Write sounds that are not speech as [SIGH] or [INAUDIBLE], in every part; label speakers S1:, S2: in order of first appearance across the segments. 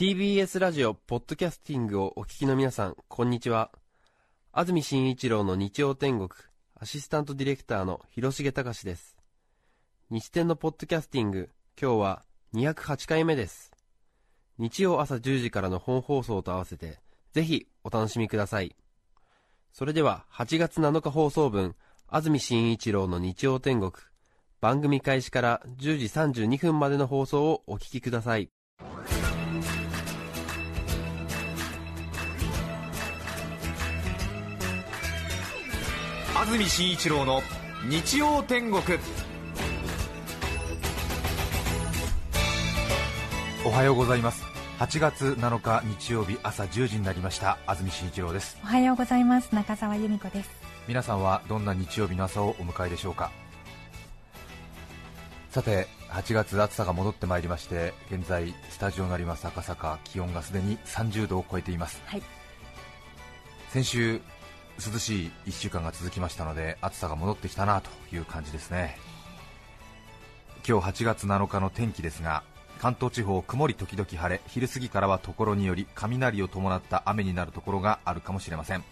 S1: TBS ラジオポッドキャスティングをお聞きの皆さんこんにちは。安住紳一郎の日曜天国アシスタントディレクターの広重隆です。日天のポッドキャスティング今日は208回目です。日曜朝10時からの本放送と合わせてぜひお楽しみください。それでは8月7日放送分安住紳一郎の日曜天国番組開始から10時32分までの放送をお聞きください。
S2: 安住紳一郎の日曜天国。おはようございます。8月7日日曜日朝10時になりました。安住紳一郎です。
S3: おはようございます。中澤由美子です。
S2: 皆さんはどんな日曜日の朝をお迎えでしょうか？さて8月暑さが戻ってまいりまして現在スタジオのあります赤坂。気温がすでに30度を超えています、
S3: はい、
S2: 先週涼しい1週間が続きましたので暑さが戻ってきたなという感じですね。今日8月7日の天気ですが関東地方曇り時々晴れ昼過ぎからはところにより雷を伴った雨になるところがあるかもしれません。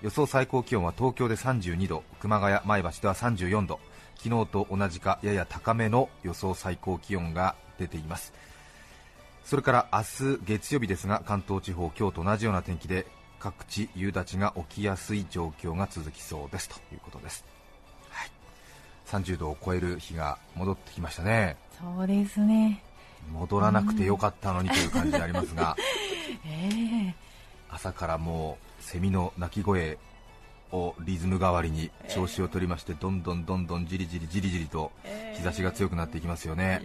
S2: 予想最高気温は東京で32度熊谷前橋では34度昨日と同じかやや高めの予想最高気温が出ています。それから明日月曜日ですが関東地方今日と同じような天気で各地夕立が起きやすい状況が続きそうです。ということです、はい、30度を超える日が戻ってきましたね。
S3: そうですね。
S2: 戻らなくてよかったのにという感じでありますが、[LAUGHS]
S3: えー、
S2: 朝からもうセミの鳴き声をリズム代わりに調子を取りまして、どんどんどんどんじりじりじりじりと日差しが強くなっていきますよね、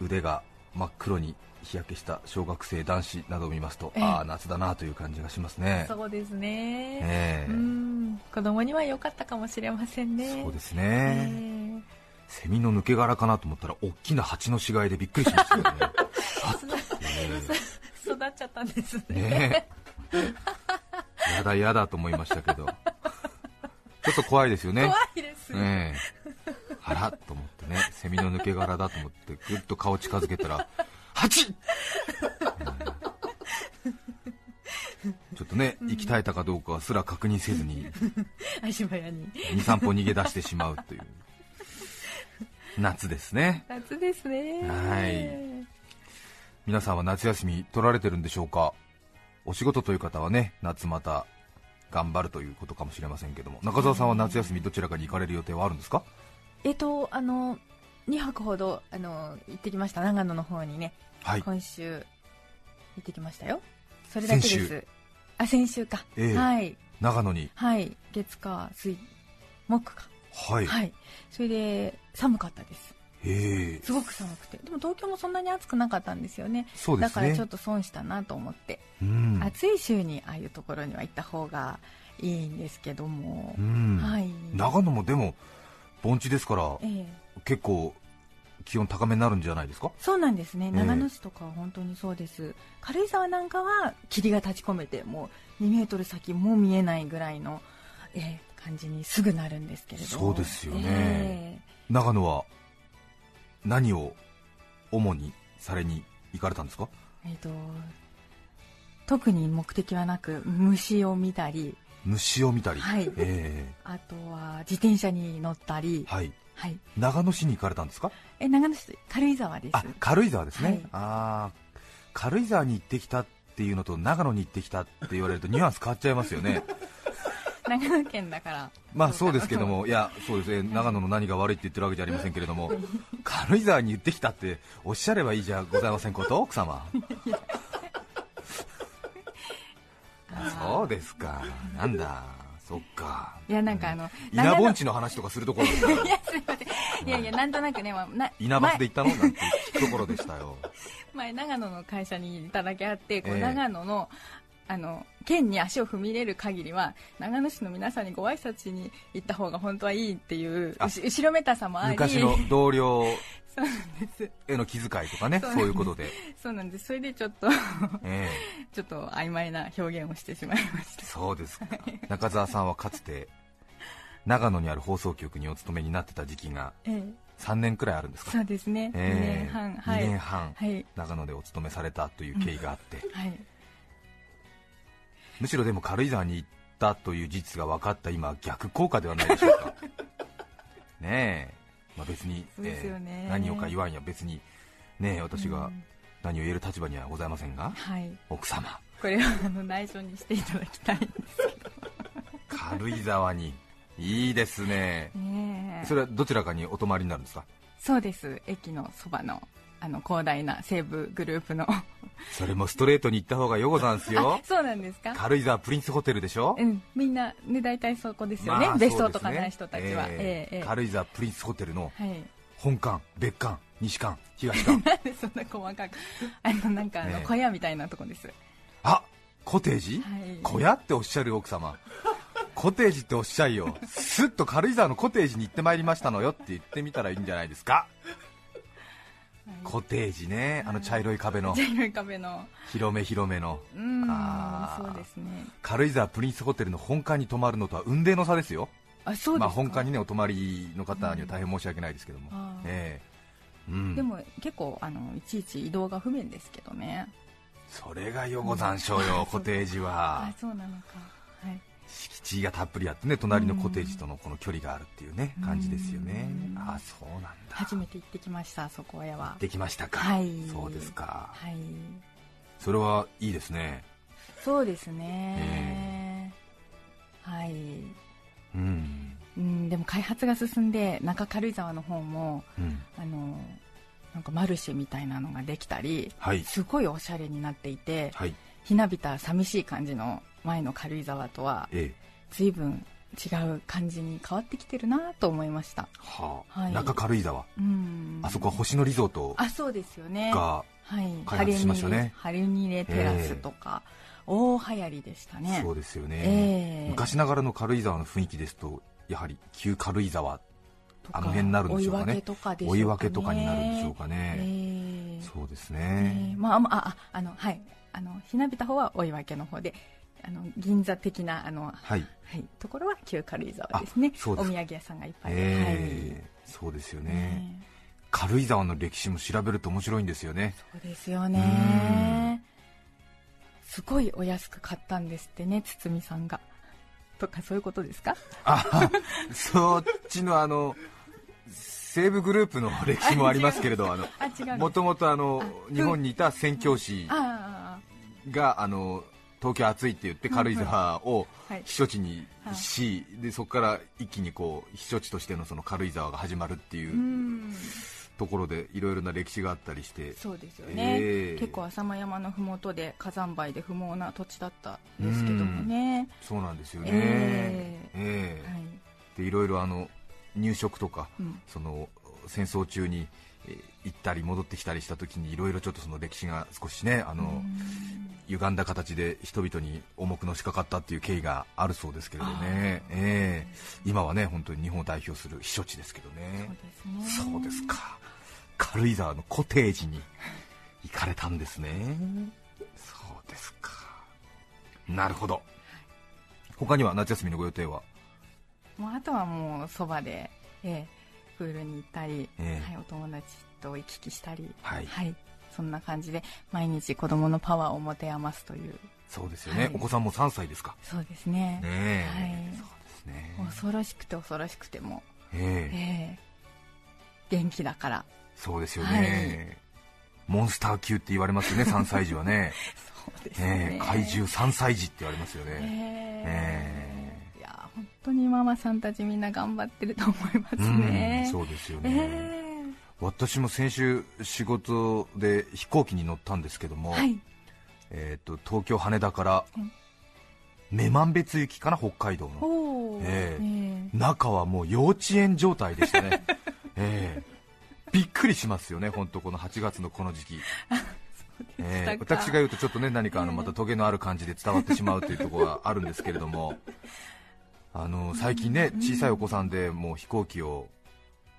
S2: 腕が真っ黒に日焼けした小学生男子などを見ますと、ああ夏だなという感じがしますね。
S3: そうですね、
S2: えー、
S3: うん。子供には良かったかもしれませんね。
S2: そうですね、えー、セミの抜け殻かなと思ったら大きな蜂の死骸でびっくりしましたよね。[LAUGHS]
S3: 育っちゃったんですね。
S2: ね。やだやだと思いましたけど。ちょっと怖いですよね。
S3: 怖いです
S2: ねあらと思ってね。セミの抜け殻だと思ってぐっと顔近づけたら8、うん、ちょっとね、息絶えたかどうかすら確認せずに [LAUGHS]
S3: 足早に。
S2: 23歩逃げ出してしまうという。夏ですね。
S3: 夏ですね。
S2: はい。皆さんは夏休み取られてるんでしょうか？お仕事という方はね夏また頑張るということかもしれませんけども。中澤さんは夏休みどちらかに行かれる予定はあるんですか？
S3: えっとあの2泊ほどあの行ってきました。長野の方にね、
S2: はい、
S3: 今週行ってきましたよ。それだけです。あ先週か、えー、はい。
S2: 長野に。
S3: はい。月火水木か
S2: はい、
S3: はい、それで寒かったです。
S2: え
S3: すごく寒くて。でも東京もそんなに暑くなかったんですよね。
S2: そうですね。
S3: だからちょっと損したなと思って、
S2: うん、
S3: 暑い週にああいうところには行った方がいいんですけども、
S2: うん、
S3: はい、
S2: 長野もでも盆地ですから、
S3: えー、
S2: 結構気温高めになるんじゃないですか？
S3: そうなんですね、長野市とかは本当にそうです、軽井沢なんかは霧が立ち込めて、もう2メートル先も見えないぐらいの、えー、感じにすぐなるんですけれど。
S2: そうですよね、えー、長野は何を主にされに行かれたんですか、
S3: えーと、特に目的はなく虫を見たり。
S2: 虫を見たり、
S3: はい。
S2: え
S3: ー、あとは自転車に乗ったり、
S2: はい
S3: はい、
S2: 長野市に行かれたんですか？
S3: え長野市軽井沢です。
S2: あ軽井沢ですね、
S3: はい、
S2: あ軽井沢に行ってきたっていうのと長野に行ってきたって言われるとニュアンス変わっちゃいますよね。[LAUGHS]
S3: 長野県だから。
S2: まあそうですけども、いやそうです。ね長野の何が悪いって言ってるわけじゃありませんけれども、軽井沢に言ってきたっておっしゃればいいじゃございませんこと奥様。[LAUGHS] そうですか。なんだそっか。
S3: いやなんかあの、
S2: 稲盆地の話とかするところ。[LAUGHS] いやす
S3: いません。いやいやなんとなくね、まあ、な
S2: 稲バスで行ったの？なんてところでしたよ。[LAUGHS]
S3: 前長野の会社にいただけあってこう、長野のあの県に足を踏み入れる限りは長野市の皆さんにご挨拶に行った方が本当はいいっていう後ろめたさもあり。
S2: 昔の同僚
S3: そうなんです。
S2: への気遣いとかねそういうことで。
S3: そうなんです。それでちょっと
S2: え
S3: ー、ちょっと曖昧な表現をしてしまいました。
S2: そうですか。中澤さんはかつて長野にある放送局にお勤めになってた時期が3年くらいあるんですか？
S3: そうですね、
S2: えー
S3: 2年半。はい。
S2: 2年半、
S3: はい。
S2: 長野でお勤めされたという経緯があって、
S3: はい。
S2: むしろでも軽井沢に行ったという事実が分かった今逆効果ではないでしょうか。[LAUGHS] ねえ、まあ、別に、えー何をか言わんや別にねえ私が
S3: うん。
S2: 何を言える立場にはございませんが
S3: はい。
S2: 奥様。
S3: これはあの内緒にしていただきたいんです
S2: 軽井沢に。いいですね。
S3: ねえ。
S2: それはどちらかにお泊まりになるんですか？
S3: そうです。駅のそばのあの広大な西武グループの。
S2: それもストレートに行った方がよござんすよ。
S3: あそうなんですか？
S2: 軽井沢プリンスホテルでしょ？
S3: うん。みんなね大体そこですよね、
S2: まあ
S3: 別荘とかない人たちは、
S2: ええ
S3: ええええ。
S2: 軽井沢プリンスホテルの
S3: はい。
S2: 本館別館西館東館。[LAUGHS]
S3: なんでそんな細かく。あのなんかあの
S2: ええ。
S3: 小屋みたいなとこです、
S2: あコテージ、
S3: はい。
S2: 小屋っておっしゃる奥様。[LAUGHS] コテージっておっしゃいよ。すっと軽井沢のコテージに行ってまいりましたのよって言ってみたらいいんじゃないですかコテージね。あの茶色い壁の。
S3: 茶色い壁の。
S2: 広め広めの。
S3: うん
S2: あー。
S3: そうですね。
S2: 軽井沢プリンスホテルの本館に泊まるのとは雲泥の差ですよ。
S3: あそうですか、
S2: まあ、本館にねお泊まりの方には大変申し訳ないですけども、
S3: あー
S2: ええ。うん、
S3: でも結構あのいちいち移動が不便ですけどね。
S2: それがよござんしょうよ、
S3: うん。
S2: コテージは。
S3: あそうなのか。はい
S2: 敷地がたっぷりあってね隣のコテージとのこの距離があるっていうね
S3: うん。
S2: 感じですよね。
S3: うん
S2: あそうなんだ。
S3: 初めて行ってきましたそこへは
S2: できましたか、
S3: はい。
S2: そうですか。
S3: はい。
S2: それはいいですね。
S3: そうですね、はい。
S2: うん、
S3: うんでも開発が進んで中軽井沢の方も
S2: うん、
S3: あのなんかマルシェみたいなのができたり
S2: はい。
S3: すごいおしゃれになっていて
S2: はい。
S3: ひなびた寂しい感じの前の軽井沢とは
S2: ええ。
S3: 随分違う感じに変わってきてるなと思いました。
S2: はあ、
S3: はい。
S2: 中軽井沢。
S3: うん。
S2: あそこは星野リゾート
S3: あそうですよね。
S2: が
S3: はい。
S2: 開発しましたね。
S3: ハリニレテラスとか、大流行りでしたね
S2: そうですよね、
S3: ええ
S2: 昔ながらの軽井沢の雰囲気ですとやはり旧軽井沢
S3: とか
S2: あの辺になるんでしょうかね
S3: 追い分けとか
S2: になるんでしょうかね、
S3: ええ
S2: そうです
S3: え
S2: ね
S3: え、まあまあああのはいあのひなびた方は追い分けの方であの銀座的なあの、
S2: はい。
S3: はい、ところは旧軽井沢ですね。お土産屋さんがいっぱい。で、
S2: ええそうですよ
S3: はい
S2: ね、軽井沢の歴史も調べると面白いんですよね。
S3: そうですよね。すごいお安く買ったんですってね堤さんが。とかそういうことですか？
S2: あそっちのあの西武グループの歴史もありますけれどあのもともとあの
S3: あ
S2: 日本にいた宣教師
S3: あ
S2: があの東京暑いって言って軽井沢を避暑地にし、でそこから一気にこう避暑地としてのその軽井沢が始まるっていううん。ところでいろいろな歴史があったりして。
S3: そうですよね、
S2: ええ
S3: 結構浅間山のふもとで火山灰で不毛な土地だったんですけどもね、
S2: そうなんですよね、
S3: え
S2: ええ
S3: はい。
S2: でいろいろあの入植とか
S3: うん、
S2: その戦争中に、えー行ったり戻ってきたりした時にいろいろちょっとその歴史が少しねあの、
S3: うん。
S2: 歪んだ形で人々に重くのしかかったっていう経緯があるそうですけれどね。ええ。今はね本当に日本を代表する避暑地ですけどね。そうですか。軽井沢のコテージに行かれたんですね。そうですか。なるほど。他には夏休みのご予定は？
S3: もうあとはもうそばで、ええプールに行ったり、
S2: ええ。
S3: はい、お友達と行き来したり、
S2: はい。
S3: そんな感じで毎日子供のパワーを持て余すという。
S2: そうですよね、
S3: はい。
S2: お子さんも3歳ですか。
S3: そうですね。
S2: ねえ、
S3: はい。
S2: そうですね。
S3: 恐ろしくて恐ろしくても、
S2: ええ。
S3: ええ。元気だから。
S2: そうですよね、モンスター級って言われますよね [LAUGHS] 3歳児はね。
S3: そうですね、
S2: ええ。怪獣3歳児って言われますよ
S3: え
S2: ね、
S3: え
S2: え。
S3: いや本当にママさんたちみんな頑張ってると思いますね。
S2: うんそうですよ
S3: え
S2: ね、
S3: え
S2: 私も先週仕事で飛行機に乗ったんですけども、
S3: はい。
S2: えー、と東京羽田から
S3: うん。
S2: 女満別行きかな北海道の
S3: おー。
S2: ええ
S3: ええ
S2: 中はもう幼稚園状態でしたね、[LAUGHS] ええびっくりしますよね本当この8月のこの時期。えー。私が言うとちょっとね何かあのまたトゲのある感じで伝わってしまうというところがあるんですけれどもあの最近ね小さいお子さんでもう飛行機を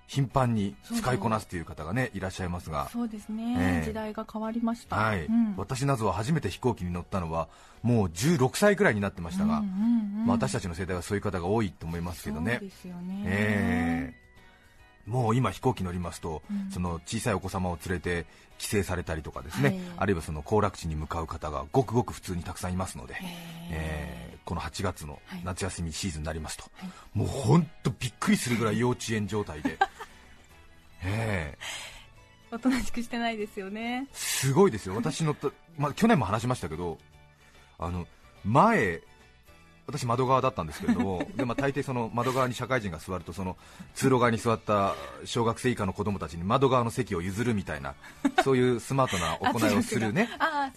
S2: 頻繁に使いこなすという方がねいらっしゃいますが。
S3: そうですね、
S2: ええ。
S3: 時代が変わりました。
S2: はい、
S3: うん。
S2: 私などは初めて飛行機に乗ったのはもう16歳くらいになってましたが、
S3: うんうんうん。
S2: まあ、私たちの世代はそういう方が多いと思いますけどね。
S3: そうですよね、
S2: ええ。もう今飛行機乗りますと、
S3: うん。
S2: その小さいお子様を連れて帰省されたりとかですね、
S3: はい。
S2: あるいはその行楽地に向かう方がごくごく普通にたくさんいますので、
S3: へ
S2: え。ーこの8月の
S3: はい。
S2: 夏休みシーズンになりますと、
S3: はい。
S2: もう本当びっくりするぐらい幼稚園状態で、[LAUGHS] えー
S3: おとなしくしてないですよね。
S2: すごいですよ、私乗った、[LAUGHS] まあ、去年も話しましたけど、あの前、私、窓側だったんですけれども、[LAUGHS] でまあ、大抵その窓側に社会人が座ると、その通路側に座った小学生以下の子供たちに窓側の席を譲るみたいな、そういうスマートな行いをするね、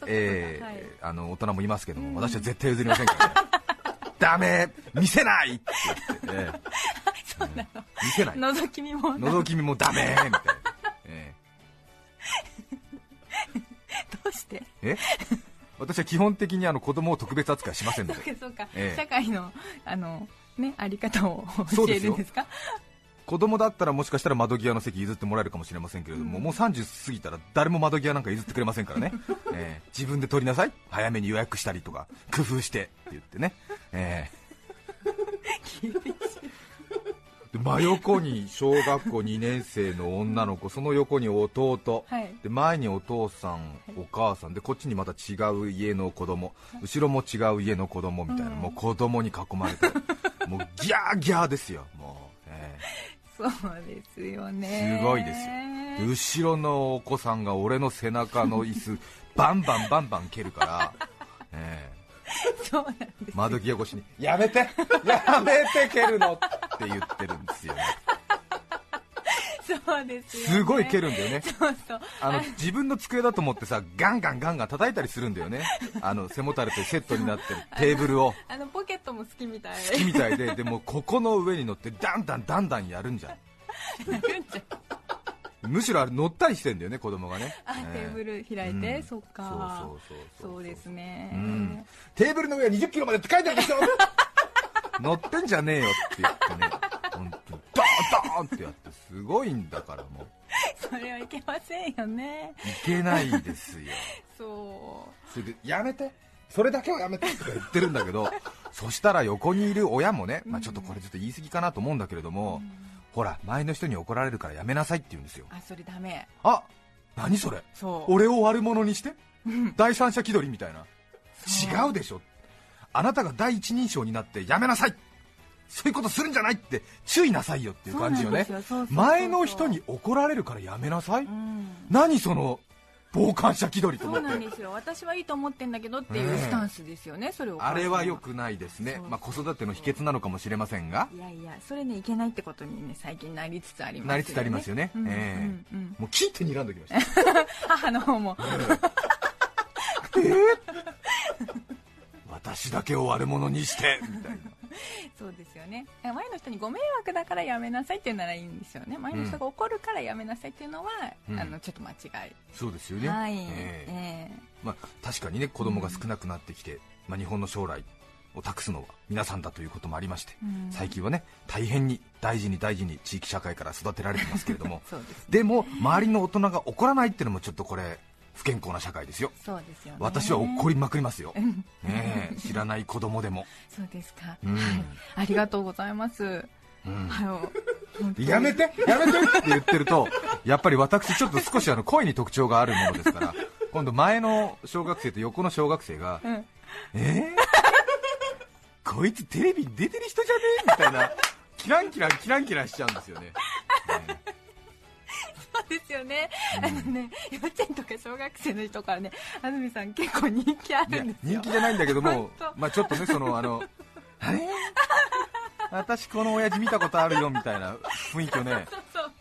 S2: えー
S3: はい。
S2: あの大人もいますけども、
S3: うん。
S2: 私は絶対譲りませんからね、ダメ、見せないって言って、えー見せない、
S3: 覗き見も
S2: 覗き見もダメみたいな。え [LAUGHS]
S3: どうして？
S2: ーえ？私は基本的にあの子供を特別扱いしませんので。
S3: そうかそうか、
S2: ええ。
S3: 社会のあのねあり方を教えるんですか？
S2: 子供だったらもしかしたら窓際の席譲ってもらえるかもしれませんけれども、もう30過ぎたら誰も窓際なんか譲ってくれませんからね、えー自分で取りなさい。早めに予約したりとか工夫してって言ってね、えー [LAUGHS] で真横に小学校2年生の女の子 [LAUGHS] その横に弟、
S3: はい
S2: で前にお父さん、お母さん。でこっちにまた違う家の子供。後ろも違う家の子供みたいな、
S3: うん。
S2: もう子供に囲まれて。[LAUGHS] もうギャーギャーですよ。もう、え
S3: そうですよね。
S2: すごいですよ。後ろのお子さんが俺の背中の椅子バンバンバンバン蹴るから、え [LAUGHS]
S3: そうなんです
S2: ー窓際越しにやめてやめて蹴るのって言ってるんですよね。[LAUGHS]
S3: そうですよ、ね、
S2: すごい蹴るんだよね。
S3: そうそう。
S2: あの自分の机だと思ってさガンガンガンガン叩いたりするんだよね。あの背もたれとセットになってるテーブルを。
S3: あのポケットも好きみたい。
S2: 好きみたいででもここの上に乗ってダンダンダンダンやるんじゃん [LAUGHS] むしろあれ乗ったりしてんだよね子供がね。
S3: あ、
S2: え
S3: テーブル開いて、
S2: うん。
S3: そっか。
S2: そうそうそうそう
S3: ですね、
S2: うん。テーブルの上は20キロまでって書いてあるでしょ。[LAUGHS] 乗ってんじゃねえよって言ってね。本当にドーンドーンってやってすごいんだからもう。
S3: それはいけませんよね。
S2: いけないですよ。
S3: そ
S2: それでやめて。それだけはやめてとか言ってるんだけどそしたら横にいる親もね、まあ、ちょっとこれちょっと言い過ぎかなと思うんだけれども、ほら前の人に怒られるからやめなさいって言うんですよ。
S3: うあそれダメ。
S2: あ何それ？
S3: そう。
S2: 俺を悪者にして？
S3: うん。
S2: 第三者気取りみたいな。違うでしょ。あなたが第一人称になってやめなさい。そういうことするんじゃないって注意なさいよっていう感じよね。前の人に怒られるからやめなさい、
S3: うん。
S2: 何その傍観者気取りと
S3: そう
S2: 思って。
S3: なんですよ。私はいいと思ってんだけどっていうスタンスですよね、それを。
S2: あれは良くないですね。
S3: そう、
S2: まあ、子育ての秘訣なのかもしれませんが。
S3: いやいやそれねいけないってことにね最近なりつつありますよね。
S2: なりつつありますよね。
S3: うん
S2: ええ
S3: うん。うん
S2: もう聞いて睨んできました。
S3: 母の方も [LAUGHS] [LAUGHS]
S2: 私だけを悪者にしてみたいな [LAUGHS]
S3: そうですよね。前の人にご迷惑だからやめなさいっていうならいいんですよね。前の人が怒るからやめなさいっていうのは、
S2: うん。
S3: あのちょっと間違い、
S2: そうですよね、
S3: はい、
S2: ええ。
S3: え
S2: まあ、確かにね子供が少なくなってきて、まあ、日本の将来を託すのは皆さんだということもありまして、
S3: うん。
S2: 最近はね大変に大事に大事に地域社会から育てられてますけれども。[LAUGHS]
S3: ですね。
S2: でも周りの大人が怒らないっていうのもちょっとこれ不健康な社会ですよ。
S3: そうですよね。
S2: 私は怒りまくりますよ、
S3: うん。
S2: ねえ知らない子供でも、
S3: そうですか、
S2: うん。
S3: はい。ありがとうございます。
S2: うん。やめてやめてって言ってるとやっぱり私ちょっと少しあの声に特徴があるものですから今度前の小学生と横の小学生が
S3: うん。
S2: えー、こいつテレビに出てる人じゃね？えみたいなキランキランキランキランしちゃうんですよね。ね
S3: ですよね、あのね幼稚園とか小学生の人からね安住さん結構人気あるんですよ。
S2: 人気じゃないんだけどもまあちょっとねそのあの [LAUGHS] え？ー私この親父見たことあるよみたいな雰囲気をね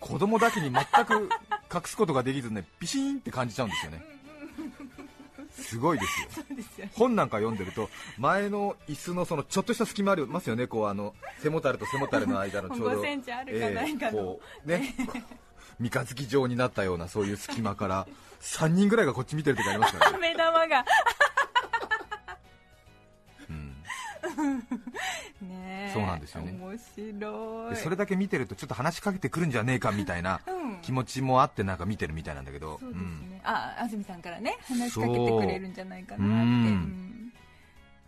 S2: 子供だけに全く隠すことができずねビシーンって感じちゃうんですよね。すごいですよ。
S3: すよね。
S2: 本なんか読んでると前の椅子のそのちょっとした隙間ありますよね。こうあの背もたれと背もたれの間のちょうど
S3: 5センチあるかないかの。
S2: こうね三日月状になったようなそういう隙間から3人ぐらいがこっち見てる時ありますからね、[LAUGHS]
S3: 目玉が。
S2: うん。[LAUGHS]
S3: ねえ。
S2: そうなんですよね。
S3: 面白い。
S2: でそれだけ見てるとちょっと話しかけてくるんじゃねえかみたいな
S3: うん。
S2: 気持ちもあってなんか見てるみたいなんだけど、
S3: そうです
S2: うん。
S3: ね、あ安住さんからね話しかけてくれるんじゃないかなっ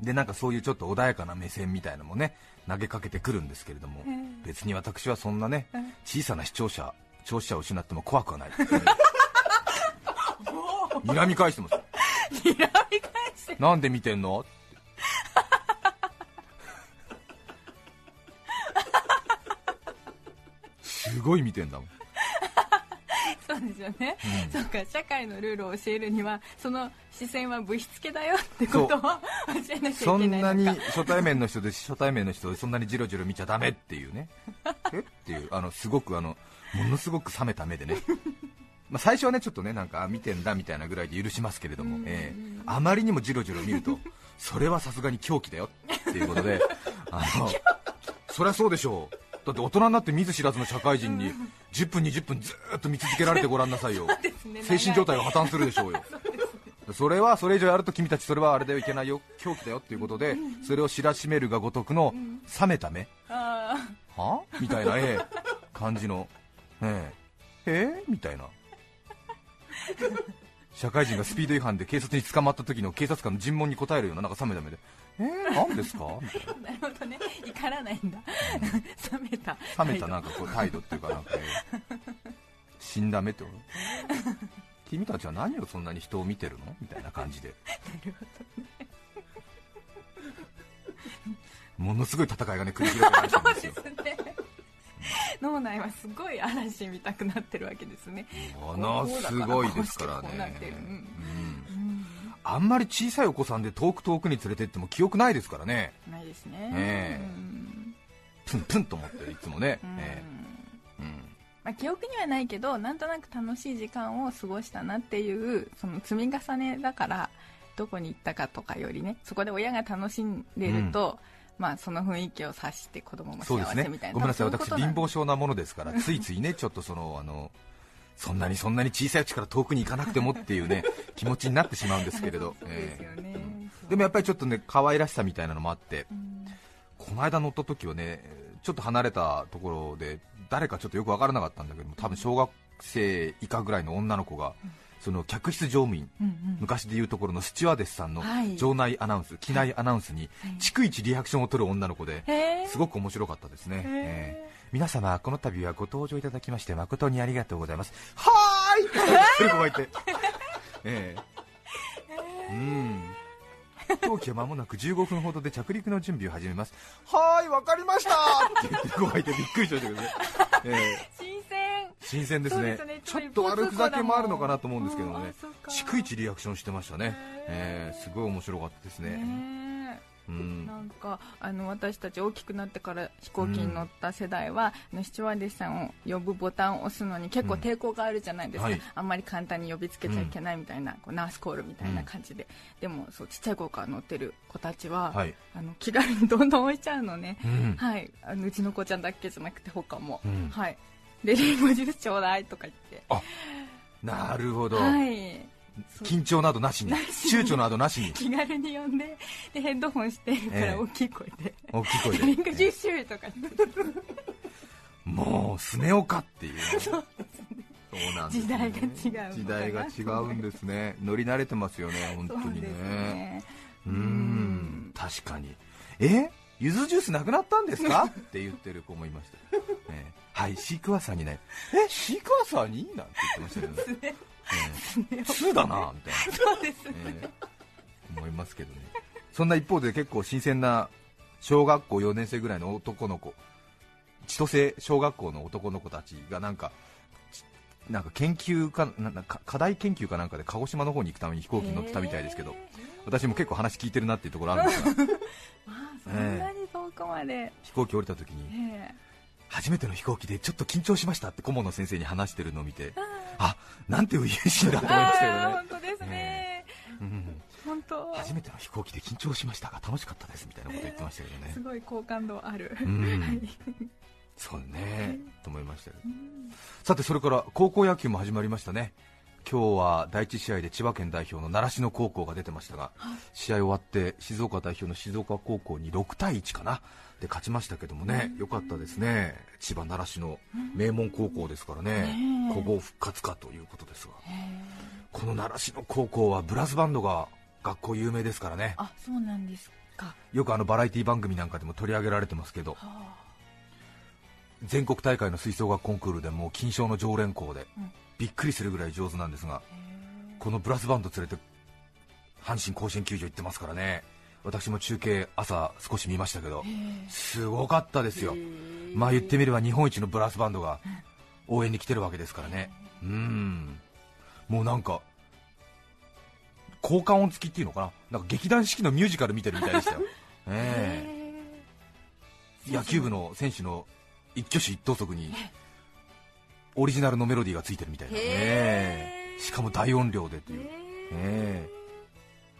S3: て。
S2: でなんかそういうちょっと穏やかな目線みたいなのもね投げかけてくるんですけれども、
S3: ええ。
S2: 別に私はそんなね
S3: え。
S2: 小さな視聴者聴取者を失っても怖くはない。睨み返してます
S3: 睨み返して。
S2: なんで見てんの？すごい見てんだもん。
S3: そうですよね、そうか社会のルールを教えるにはその視線はぶしつけだよってことを教えなきゃい
S2: そ
S3: けないのか。
S2: んなに初対面の人で初対面の人でそんなにジロジロ見ちゃダメっていうねえっていうあのすごくあのものすごく冷めた目でね。[LAUGHS] まあ最初はねちょっとねなんかあ見てんだみたいなぐらいで許しますけれども、ええ。あまりにもジロジロ見ると [LAUGHS] それはさすがに狂気だよっていうことであのそりゃそうでしょう。だって大人になって見ず知らずの社会人に10分20分ずーっと見続けられてごらんなさいよ。[LAUGHS]
S3: ね。
S2: 精神状態が破綻するでしょうよ。それはそれ以上やると君たちそれはあれではいけないよ狂気だよっていうことでそれを知らしめるがごとくの冷めた目。
S3: あ
S2: は？みたいな、ええ。感じの。ええ。えみたいな。社会人がスピード違反で警察に捕まった時の警察官の尋問に答えるようななんか冷めた目で。えー、何ですか？みたいな。
S3: あなるほどね。怒らないんだ。冷めた。
S2: 冷めたなんかこう態度っていうかなんか、ええ。死んだ目ってこと？[LAUGHS] 君たちは何をそんなに人を見てるの？みたいな感じで。
S3: なるほどね
S2: ものすごい戦いがね繰り広げられてるんですよ。
S3: 脳内はすごい嵐見たくなってるわけですね。
S2: ものすごいですからね。
S3: てるうん
S2: うんあんまり小さいお子さんで遠く遠くに連れてっても記憶ないですからね。
S3: ないですね。
S2: ねえ。
S3: うん。
S2: プンプンと思っていつもね、
S3: まあ、記憶にはないけどなんとなく楽しい時間を過ごしたなっていうその積み重ねだからどこに行ったかとかよりねそこで親が楽しんでると、まあ、その雰囲気を察して子供も幸せみたいな。
S2: ごめんなさい。私貧乏症なものですからついついねちょっとそのあのそんなにそんなに小さいうちから遠くに行かなくてもっていうね [LAUGHS] 気持ちになってしまうんですけれど。
S3: で
S2: もやっぱりちょっとね可愛らしさみたいなのもあって
S3: うん。
S2: この間乗った時はねちょっと離れたところで誰かちょっとよく分からなかったんだけども多分小学生以下ぐらいの女の子がその客室乗務員
S3: うんうん。
S2: 昔でいうところのスチュワーデスさんの
S3: はい。
S2: 場内アナウンス、機内アナウンスに
S3: はい。
S2: 逐一リアクションを取る女の子で
S3: へー。
S2: すごく面白かったですね、えー皆様この度はご登場いただきまして誠にありがとうございます。はーい。って子がい [LAUGHS] て。ええ。うん。当機は間もなく15分ほどで着陸の準備を始めます。はーいわかりましたって言ってる子がいてびっくりしましたけどね、ええ [LAUGHS]
S3: 新鮮
S2: ですね。
S3: ね。
S2: ちょっと悪ふざけもあるのかなと思うんですけど
S3: うん
S2: ね逐一リアクションしてましたね、え
S3: へー。
S2: ーすごい面白かったですね。
S3: ね
S2: うん。
S3: なんかあの私たち大きくなってから飛行機に乗った世代は、あのスチュワーデスさんを呼ぶボタンを押すのに結構抵抗があるじゃないですか、
S2: はい。
S3: あんまり簡単に呼びつけちゃいけないみたいな、こうナースコールみたいな感じで、でもそうちっちゃい子から乗ってる子たちは、
S2: はい、
S3: あの気軽にどんどん置いちゃうのね、
S2: うん。
S3: はい。あのうちの子ちゃんだけじゃなくて他も、
S2: うん。
S3: はいでリンゴジュースちょうだいとか言って。
S2: なるほど、
S3: はい。
S2: 緊張などなしに。躊躇などなしに。[LAUGHS]
S3: 気軽に呼んででヘッドホンしてるか
S2: ええ。
S3: ら大きい声で、
S2: 大きい声
S3: リンゴ
S2: で
S3: ジュースとか。
S2: もうスネ夫かっていう。ね [LAUGHS] そうなんですね。
S3: 時代が違う
S2: 時代が違うんですね。乗り慣れてますよね本当にね。
S3: ね。
S2: うーん。確かに。え？ゆずジュースなくなったんですか？って言ってる子もいました、ええ。はいシークワーサーにねえシークワーサーになんて言ってましたけどね、[LAUGHS] ええ、通だなみたいな。
S3: そうですね、
S2: ええ。思いますけどね。そんな一方で結構新鮮な小学校4年生ぐらいの男の子千歳小学校の男の子たちがなんかちなんか研究かななんか課題研究かなんかで鹿児島の方に行くために飛行機に乗ってたみたいですけど私も結構話聞いてるなっていうところあるんですが。[LAUGHS]
S3: まあそんなに遠くまで、
S2: 飛行機降りた時に
S3: え
S2: 初めての飛行機でちょっと緊張しましたって顧問の先生に話してるのを見てあなんて初々しいんだと
S3: え
S2: 思いましたよね。
S3: 本当ですね、
S2: うん。
S3: 本当。
S2: 初めての飛行機で緊張しましたが楽しかったですみたいなこと言ってましたけどね。
S3: すごい好感度ある、
S2: うん。
S3: はい。
S2: そうね、と思いましたよさてそれから高校野球も始まりましたね今日は第一試合で千葉県代表の習志野高校が出てましたが、試合終わって静岡代表の静岡高校に6対1かな？で勝ちましたけどもね、よかったですね。千葉習志野。名門高校ですからね。古豪復活かということですが。この習志野高校はブラスバンドが学校有名ですからね。
S3: あそうなんですか。
S2: よくあのバラエティ番組なんかでも取り上げられてますけど。
S3: は
S2: 全国大会の吹奏楽コンクールでもう金賞の常連校で
S3: うん
S2: びっくりするぐらい上手なんですがこのブラスバンド連れて阪神甲子園球場行ってますからね。私も中継朝少し見ましたけど
S3: え
S2: すごかったですよ。まあ言ってみれば日本一のブラスバンドが応援に来てるわけですからね。うん。もうなんか効果音付きっていうのかな？なんか劇団四季のミュージカル見てるみたいでしたよ。[LAUGHS] え野球部の選手の一挙手一投足にオリジナルのメロディーがついてるみたいな、ねしかも大音量でという、
S3: へえ
S2: ええ。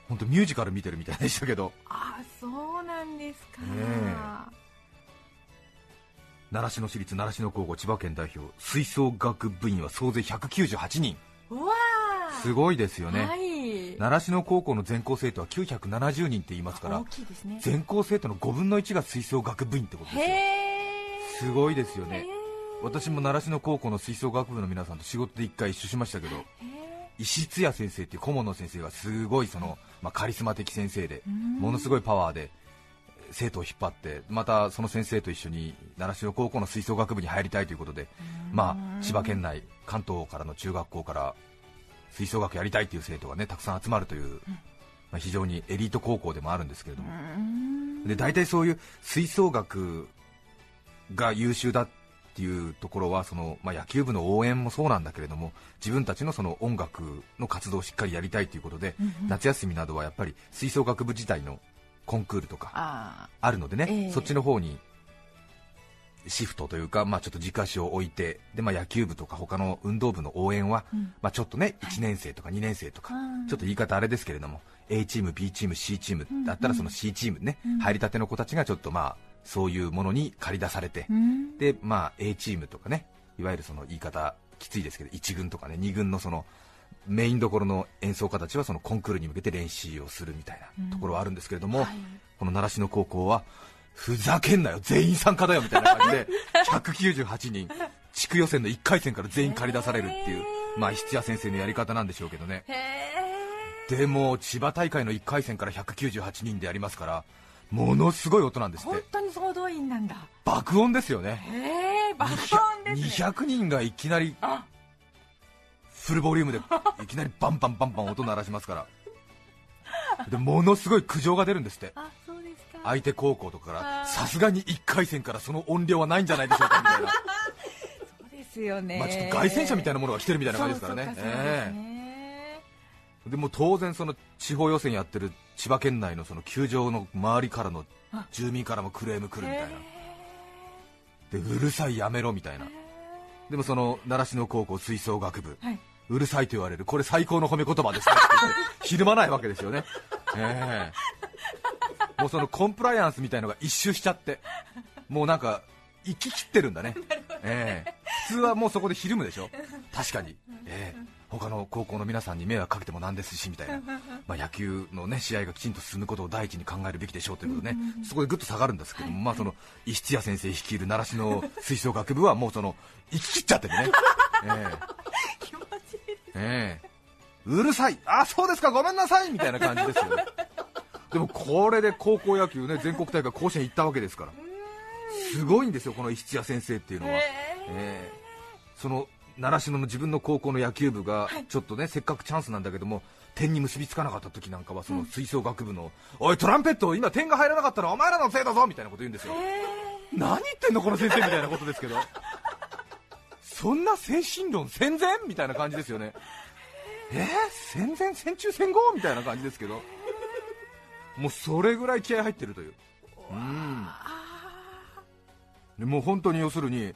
S2: 本当ミュージカル見てるみたいでしたけど。
S3: あそうなんですか、
S2: え。習志野市立習志野高校千葉県代表吹奏楽部員は総勢198人。
S3: うわー。
S2: すごいですよね、
S3: はい。
S2: 習志野高校の全校生徒は970人って言いますから
S3: 大きいですね。
S2: 全校生徒の5分の1が吹奏楽部員ってことですよ。すごいですよね私も習志野高校の吹奏楽部の皆さんと仕事で1回一緒しましたけど
S3: へ
S2: 石津谷先生っていう顧問の先生がすごいその、まあ、カリスマ的先生で
S3: うん。
S2: ものすごいパワーで生徒を引っ張ってまたその先生と一緒に習志野高校の吹奏楽部に入りたいということで、まあ、千葉県内関東からの中学校から吹奏楽やりたいという生徒がねたくさん集まるという、まあ、非常にエリート高校でもあるんですけれども、
S3: うん。
S2: で大体そういう吹奏楽が優秀だっていうところはその、まあ、野球部の応援もそうなんだけれども自分たちのその音楽の活動をしっかりやりたいということで、
S3: うんうん。
S2: 夏休みなどはやっぱり吹奏楽部自体のコンクールとか
S3: あ
S2: あるのでね、
S3: ええ。
S2: そっちの方にシフトというか、まあ、ちょっと軸足を置いてで、まあ、野球部とか他の運動部の応援は、
S3: うん。
S2: まあ、ちょっとね1年生とか2年生とか、
S3: うん
S2: ちょっと言い方あれですけれども A チーム、B チーム、C チームだったらその C チームね、
S3: うん。
S2: 入りたての子たちがちょっとまあそういうものに駆り出されて、
S3: うん。
S2: でまあ、A チームとかねいわゆるその言い方きついですけど1軍とかね2軍のそのメインどころの演奏家たちはそのコンクールに向けて練習をするみたいなところはあるんですけれども、
S3: はい。
S2: この習志野高校はふざけんなよ全員参加だよみたいな感じで [LAUGHS] 198人地区予選の1回戦から全員駆り出されるっていう、まあ、七谷先生のやり方なんでしょうけどね。
S3: へ
S2: でも千葉大会の1回戦から198人でやりますからものすごい音なんですって。
S3: 本当に総動員なんだ。
S2: 爆音ですよね。
S3: へえ爆音ですね。
S2: 200人がいきなり
S3: あ。
S2: フルボリュームでいきなりバンバンバンバン音鳴らしますから。でものすごい苦情が出るんですって。
S3: あそうですか。
S2: 相手高校とかからさすがに1回戦からその音量はないんじゃないでしょうかみたいな、
S3: そうですよね。
S2: まあ、ちょっと凱旋車みたいなものが来てるみたいな感じですからね。
S3: で
S2: も当然その地方予選やってる千葉県内のその球場の周りからの
S3: あ。
S2: 住民からもクレーム来るみたいな。
S3: へ
S2: でうるさいやめろみたいな。でもその習志野高校吹奏楽部。
S3: ーはい。う
S2: るさいと言われる。これ最高の褒め言葉ですね。っ [LAUGHS] ひるまないわけですよね、ええもうそのコンプライアンスみたいのが一周しちゃって。もうなんか行き切ってるんだね。[LAUGHS] ええ普通はもうそこでひるむでしょ。確かに、ええ他の高校の皆さんに迷惑かけてもなんですしみたいな、[LAUGHS] まあ、野球の、ね、試合がきちんと進むことを第一に考えるべきでしょうということでね、そこでぐっと下がるんですけども、まあ、その石津谷先生率いる習志野吹奏楽部はもうその行き切っちゃってるね、[LAUGHS] ええ。
S3: 気持ちいい
S2: ええ。うるさい、あそうですか、ごめんなさい。みたいな感じですよね、でもこれで高校野球、ね、全国大会、甲子園行ったわけですから、すごいんですよ、この石津谷先生っていうのは、
S3: へ
S2: ええ。その習志野の自分の高校の野球部がちょっとね、せっかくチャンスなんだけども、点に結びつかなかった時なんかは、その吹奏楽部の、おい、トランペット、今、点が入らなかったらお前らのせいだぞみたいなこと言うんですよ。何言ってんのこの先生みたいなことですけど。[LAUGHS] そんな精神論戦前みたいな感じですよね。えー、戦前戦中戦後？みたいな感じですけど。もうそれぐらい気合入ってるという。うん。でもう本当に要するに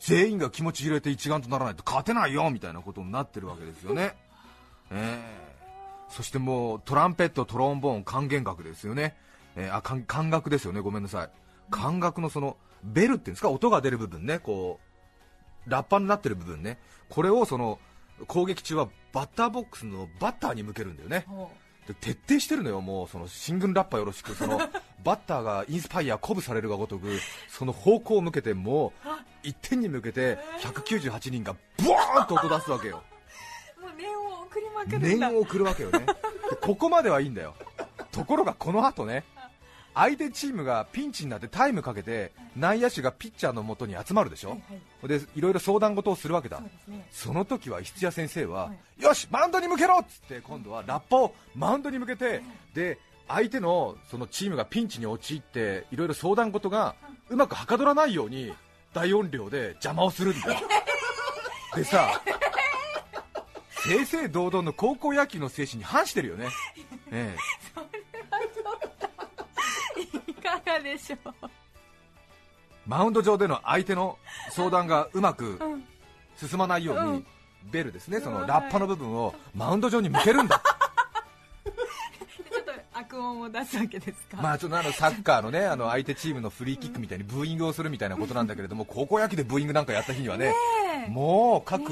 S2: 全員が気持ち入れて一丸とならないと勝てないよみたいなことになってるわけですよね。ええ。そしてもうトランペット、トロンボーン、管弦楽ですよね、えーあ管管楽ですよね、ごめんなさい、管楽のそのベルっていうんですか、音が出る部分ね、こうラッパになってる部分ね、これをその攻撃中はバッターボックスのバッターに向けるんだよね、で徹底してるのよ、もうその新軍ラッパよろしく、その [LAUGHS] バッターがインスパイア、鼓舞されるがごとく、その方向を向けて、もう一点に向けて198人がブワーンと音出すわけよ。
S3: う [LAUGHS] もう念を送りまくるんだ。
S2: 念を送るわけよね。でここまではいいんだよ。ところがこの後ね相手チームがピンチになってタイムかけて内野手がピッチャーのもとに集まるでしょ、
S3: はいはい。
S2: でいろいろ相談事をするわけだ。
S3: そね。
S2: その時は石谷先生は、
S3: は
S2: よし、マウンドに向けろっつって今度はラッパをマウンドに向けて、で相手のそのチームがピンチに陥っていろいろ相談事がうまくはかどらないように大音量で邪魔をするんだよ。[LAUGHS] でさ、正々堂々の高校野球の精神に反してるよね。[LAUGHS] え。え、
S3: いかがでしょう？
S2: マウンド上での相手の相談がうまく進まないように、
S3: うん。
S2: ベルですね、その
S3: うん
S2: ラッパの部分をマウンド上に向けるんだ。[LAUGHS]
S3: ちょっと悪音を出すわけですか？
S2: まあちょっとあのサッカーのねあの相手チームのフリーキックみたいにブーイングをするみたいなことなんだけれども、高校野球でブーイングなんかやった日にはね、
S3: え。
S2: もう各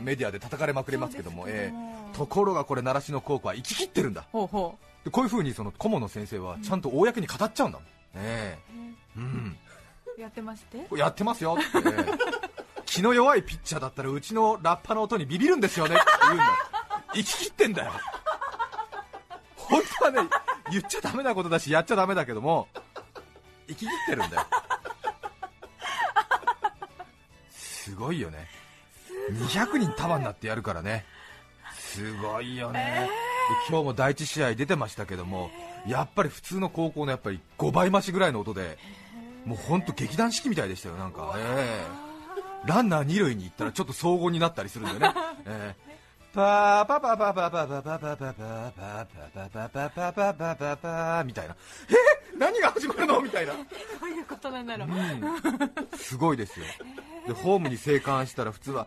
S2: メディアで叩かれまくれますけども、
S3: そうです
S2: え
S3: けども。
S2: えところがこれ、習志野高校は生き切ってるんだ、
S3: ほうほ
S2: でこういうふうにその顧問の先生はちゃんと公に語っちゃうんだもん、ええ。うん、
S3: うやってまして。
S2: やってますよって、ええ気の弱いピッチャーだったらうちのラッパの音にビビるんですよね。って言うんだ、生き切ってんだよ、本当はね、言っちゃダメなことだし、やっちゃダメだけども、生き切ってるんだよ。すごいよね。200人束になってやるからね。すごいよね。で今日も第一試合出てましたけども、やっぱり普通の高校のやっぱり5倍増しぐらいの音で、もう本当劇団四季みたいでしたよ、なんか。ええランナー二塁に行ったらちょっと荘厳になったりするんだよね。[LAUGHS] ええパーパパパパパパパパパパパパパパパパパパパみたいな。え何が始まるのみたいな。
S3: どういうことなんだろう、
S2: うんすごいですよ。で、ホームに生還したら普通は、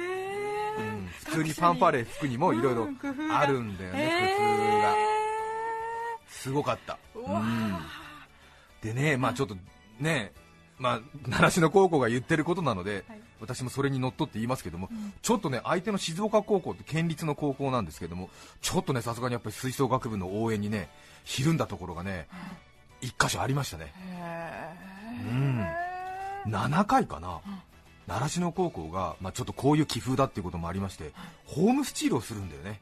S2: 普通にファンファーレ吹くにもいろいろあるんだよね、工夫が。すごかった。うんでね、まあちょっとね、まあ、習志野高校が言ってることなので、
S3: はい
S2: 私もそれにのっとって言いますけども、ちょっとね、相手の静岡高校って県立の高校なんですけども、ちょっとね、さすがにやっぱり吹奏楽部の応援にね、ひるんだところがね、一箇所ありましたね。うん。7回かな。習志野高校が、まあ、ちょっとこういう気風だっていうこともありまして、ホームスチールをするんだよね。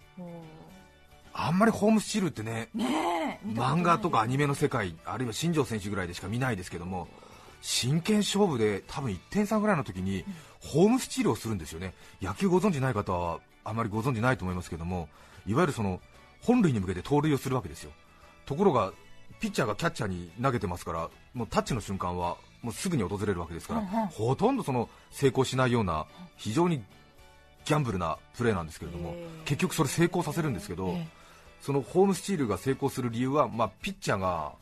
S2: あんまりホームスチールってね、
S3: ね
S2: 漫画とかアニメの世界あるいは新庄選手ぐらいでしか見ないですけども真剣勝負で多分1点差ぐらいの時にホームスチールをするんですよね。野球ご存じない方はあまりご存じないと思いますけどもいわゆるその本塁に向けて盗塁をするわけですよ。ところがピッチャーがキャッチャーに投げてますからもうタッチの瞬間はもうすぐに訪れるわけですから、ほとんどその成功しないような非常にギャンブルなプレーなんですけれども結局それ成功させるんですけど、
S3: え
S2: そのホームスチールが成功する理由は、まあ、ピッチャーが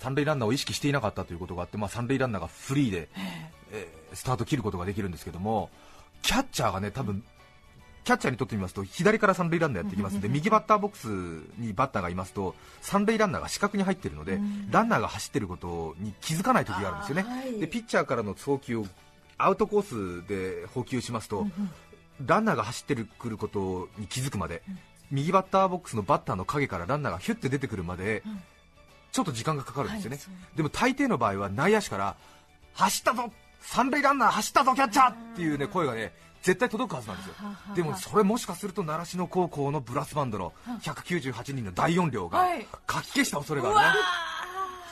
S2: 三塁ランナーを意識していなかったということがあって、まあ、三塁ランナーがフリーで、えースタート切ることができるんですけどもキャッチャーがね多分キャッチャーにとってみますと左から三塁ランナーやってきますので右バッターボックスにバッターがいますと三塁ランナーが視覚に入っているのでランナーが走っていることに気づかない時があるんですよね。でピッチャーからの送球をアウトコースで補給しますと、ランナーが走ってくることに気づくまで、右バッターボックスのバッターの影からランナーがヒュッて出てくるまで、ちょっと時間がかかるんですよね、でも大抵の場合は内野手から走ったぞ、三塁ランナー走ったぞ、キャッチャー!っていう、ね、声がね絶対届くはずなんですよ、でもそれもしかすると習志野高校のブラスバンドの198人の大音量が
S3: はい。
S2: かき消した恐れがあるね。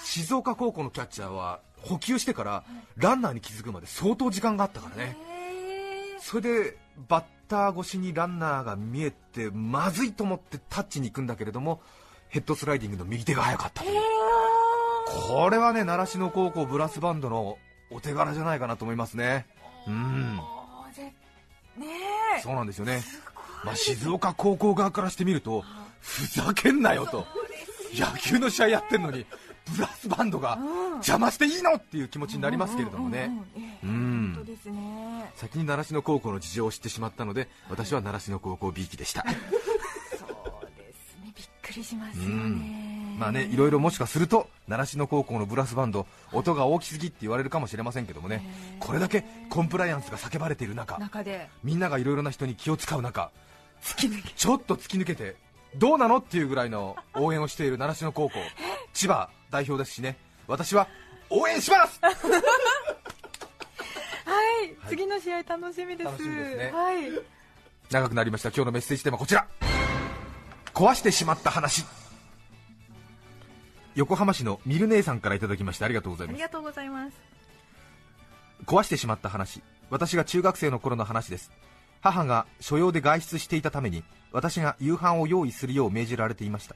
S2: 静岡高校のキャッチャーは補給してからランナーに気づくまで相当時間があったからね、それでバッター越しにランナーが見えてまずいと思ってタッチに行くんだけれどもヘッドスライディングの右手が速かったという。これはね習志野高校ブラスバンドのお手柄じゃないかなと思いますね。うんそうなんですよね、まあ、静岡高校側からしてみるとふざけんなよと。野球の試合やってるのにブラスバンドが邪魔していいのっていう気持ちになりますけれどもね、
S3: う
S2: うんん。
S3: 本当ですね。
S2: 先に習志野高校の事情を知ってしまったので私は習志野高校 B 期でした
S3: くりしますよね。
S2: まあねいろいろもしかすると習志野高校のブラスバンド音が大きすぎって言われるかもしれませんけどもね。これだけコンプライアンスが叫ばれている中
S3: 中で。
S2: みんながいろいろな人に気を使う中ちょっと突き抜けてどうなのっていうぐらいの応援をしている習志野高校。千葉代表ですしね。私は応援します！[LAUGHS]
S3: はい、次の試合楽しみです。
S2: 楽しみですね。
S3: はい。
S2: 長くなりました。今日のメッセージテーマこちら壊してしまった話。横浜市のミル姉さんからいただきましてありがとうございます。
S3: ありがとうございます。
S2: 壊してしまった話。私が中学生の頃の話です。母が所用で外出していたために私が夕飯を用意するよう命じられていました。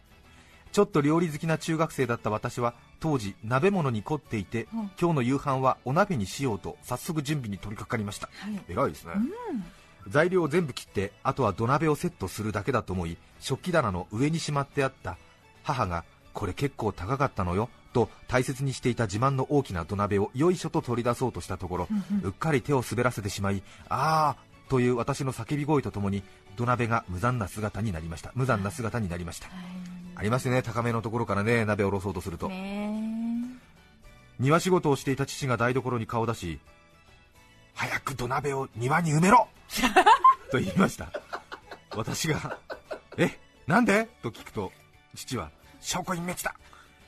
S2: ちょっと料理好きな中学生だった私は当時鍋物に凝っていて、
S3: うん。
S2: 今日の夕飯はお鍋にしようと早速準備に取り掛かりました。
S3: はい。
S2: 偉いですね、材料を全部切ってあとは土鍋をセットするだけだと思い食器棚の上にしまってあった母がこれ結構高かったのよと大切にしていた自慢の大きな土鍋をよいしょと取り出そうとしたところ、うっかり手を滑らせてしまいあーという私の叫び声とともに土鍋が無残な姿になりました。無残な姿になりました、ありますよね高めのところからね鍋を下ろそうとすると、
S3: ね
S2: 庭仕事をしていた父が台所に顔を出し早く土鍋を庭に埋めろ。[LAUGHS] と言いました。私がえなんで？と聞くと父は証拠隠滅だ。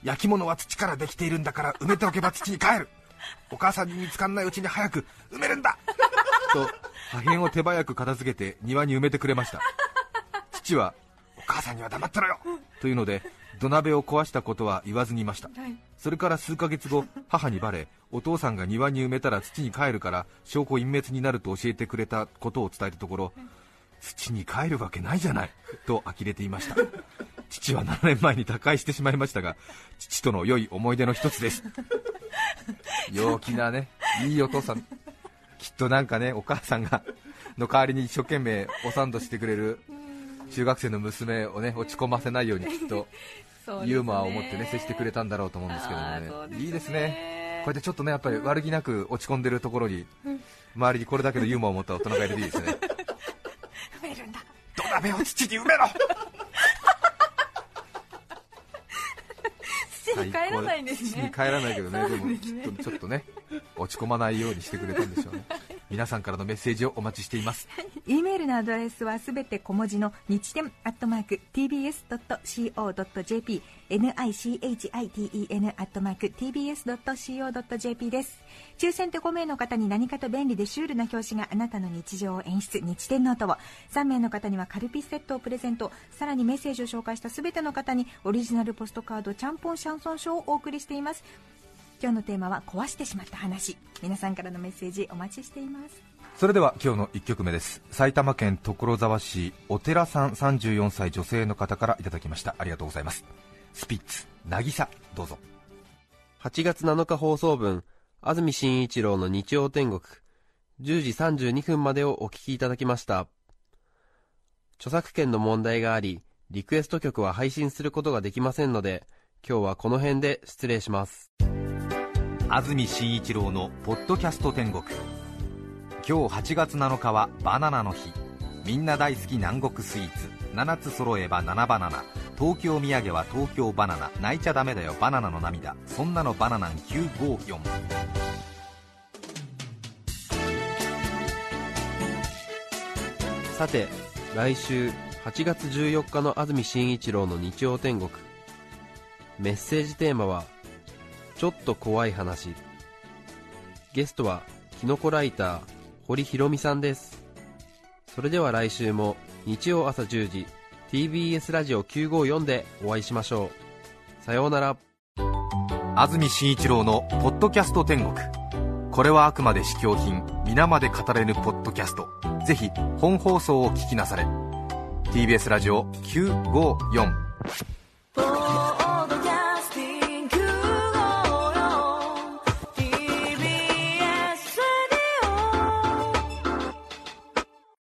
S2: 焼き物は土からできているんだから埋めておけば土に帰る。お母さんに見つかんないうちに早く埋めるんだ [LAUGHS] と破片を手早く片付けて庭に埋めてくれました。父はお母さんには黙ってろよ。というので土鍋を壊したことは言わずにいました。
S3: はい。
S2: それから数ヶ月後母にバレお父さんが庭に埋めたら土に帰るから証拠隠滅になると教えてくれたことを伝えたところ土に帰るわけないじゃないと呆れていました。父は7年前に他界してしまいましたが父との良い思い出の一つです。陽気なねいいお父さん。きっとなんかねお母さんがの代わりに一生懸命おサンドしてくれる中学生の娘をね落ち込ませないようにきっと [LAUGHS] ユーモアを持ってね接してくれたんだろうと思うんですけどもね。いいですね。こうやってちょっとねやっぱり悪気なく落ち込んでるところに周りにこれだけのユーモアを持った大人がいるといいですね。[LAUGHS]
S3: 埋めるんだ。
S2: 土鍋を土に埋めろ。[LAUGHS]
S3: 土に帰らないんです
S2: 土に
S3: ね
S2: 帰らないけどね。でもきっとちょっとね落ち込まないようにしてくれたんでしょうね皆さんからのメッセージをお待ちしています。
S4: E メールのアドレスはすべて小文字の日天アットマーク tbs.co.jp nichiten アットマーク tbs.co.jp です。抽選で5名の方に何かと便利でシュールな表紙があなたの日常を演出。日天ノートを。3名の方にはカルピスセットをプレゼント。さらにメッセージを紹介したすべての方にオリジナルポストカードちゃんぽんシャンソン賞をお送りしています。今日のテーマは壊してしまった話。皆さんからのメッセージお待ちしています。
S2: それでは今日の1曲目です。埼玉県所沢市お寺さん34歳女性の方からいただきました。ありがとうございます。スピッツ渚どうぞ。
S1: 8月7日放送分安住紳一郎の日曜天国。10時32分までをお聞きいただきました。著作権の問題がありリクエスト曲は配信することができませんので今日はこの辺で失礼します
S2: 安住紳一郎の「ポッドキャスト天国」今日8月7日はバナナの日。みんな大好き南国スイーツ。7つ揃えば7バナナ。東京土産は東京バナナ。泣いちゃダメだよ。バナナの涙。そんなのバナナン954
S1: さて来週8月14日の安住紳一郎の日曜天国。メッセージテーマは「ちょっと怖い話」ゲストはキノコライター堀ひろみさんです。それでは来週も日曜朝10時 TBS ラジオ954でお会いしましょう。さようなら。
S2: 安住紳一郎の「ポッドキャスト天国」これはあくまで試供品皆まで語れぬポッドキャスト。ぜひ本放送を聞きなされ。TBS ラジオ954「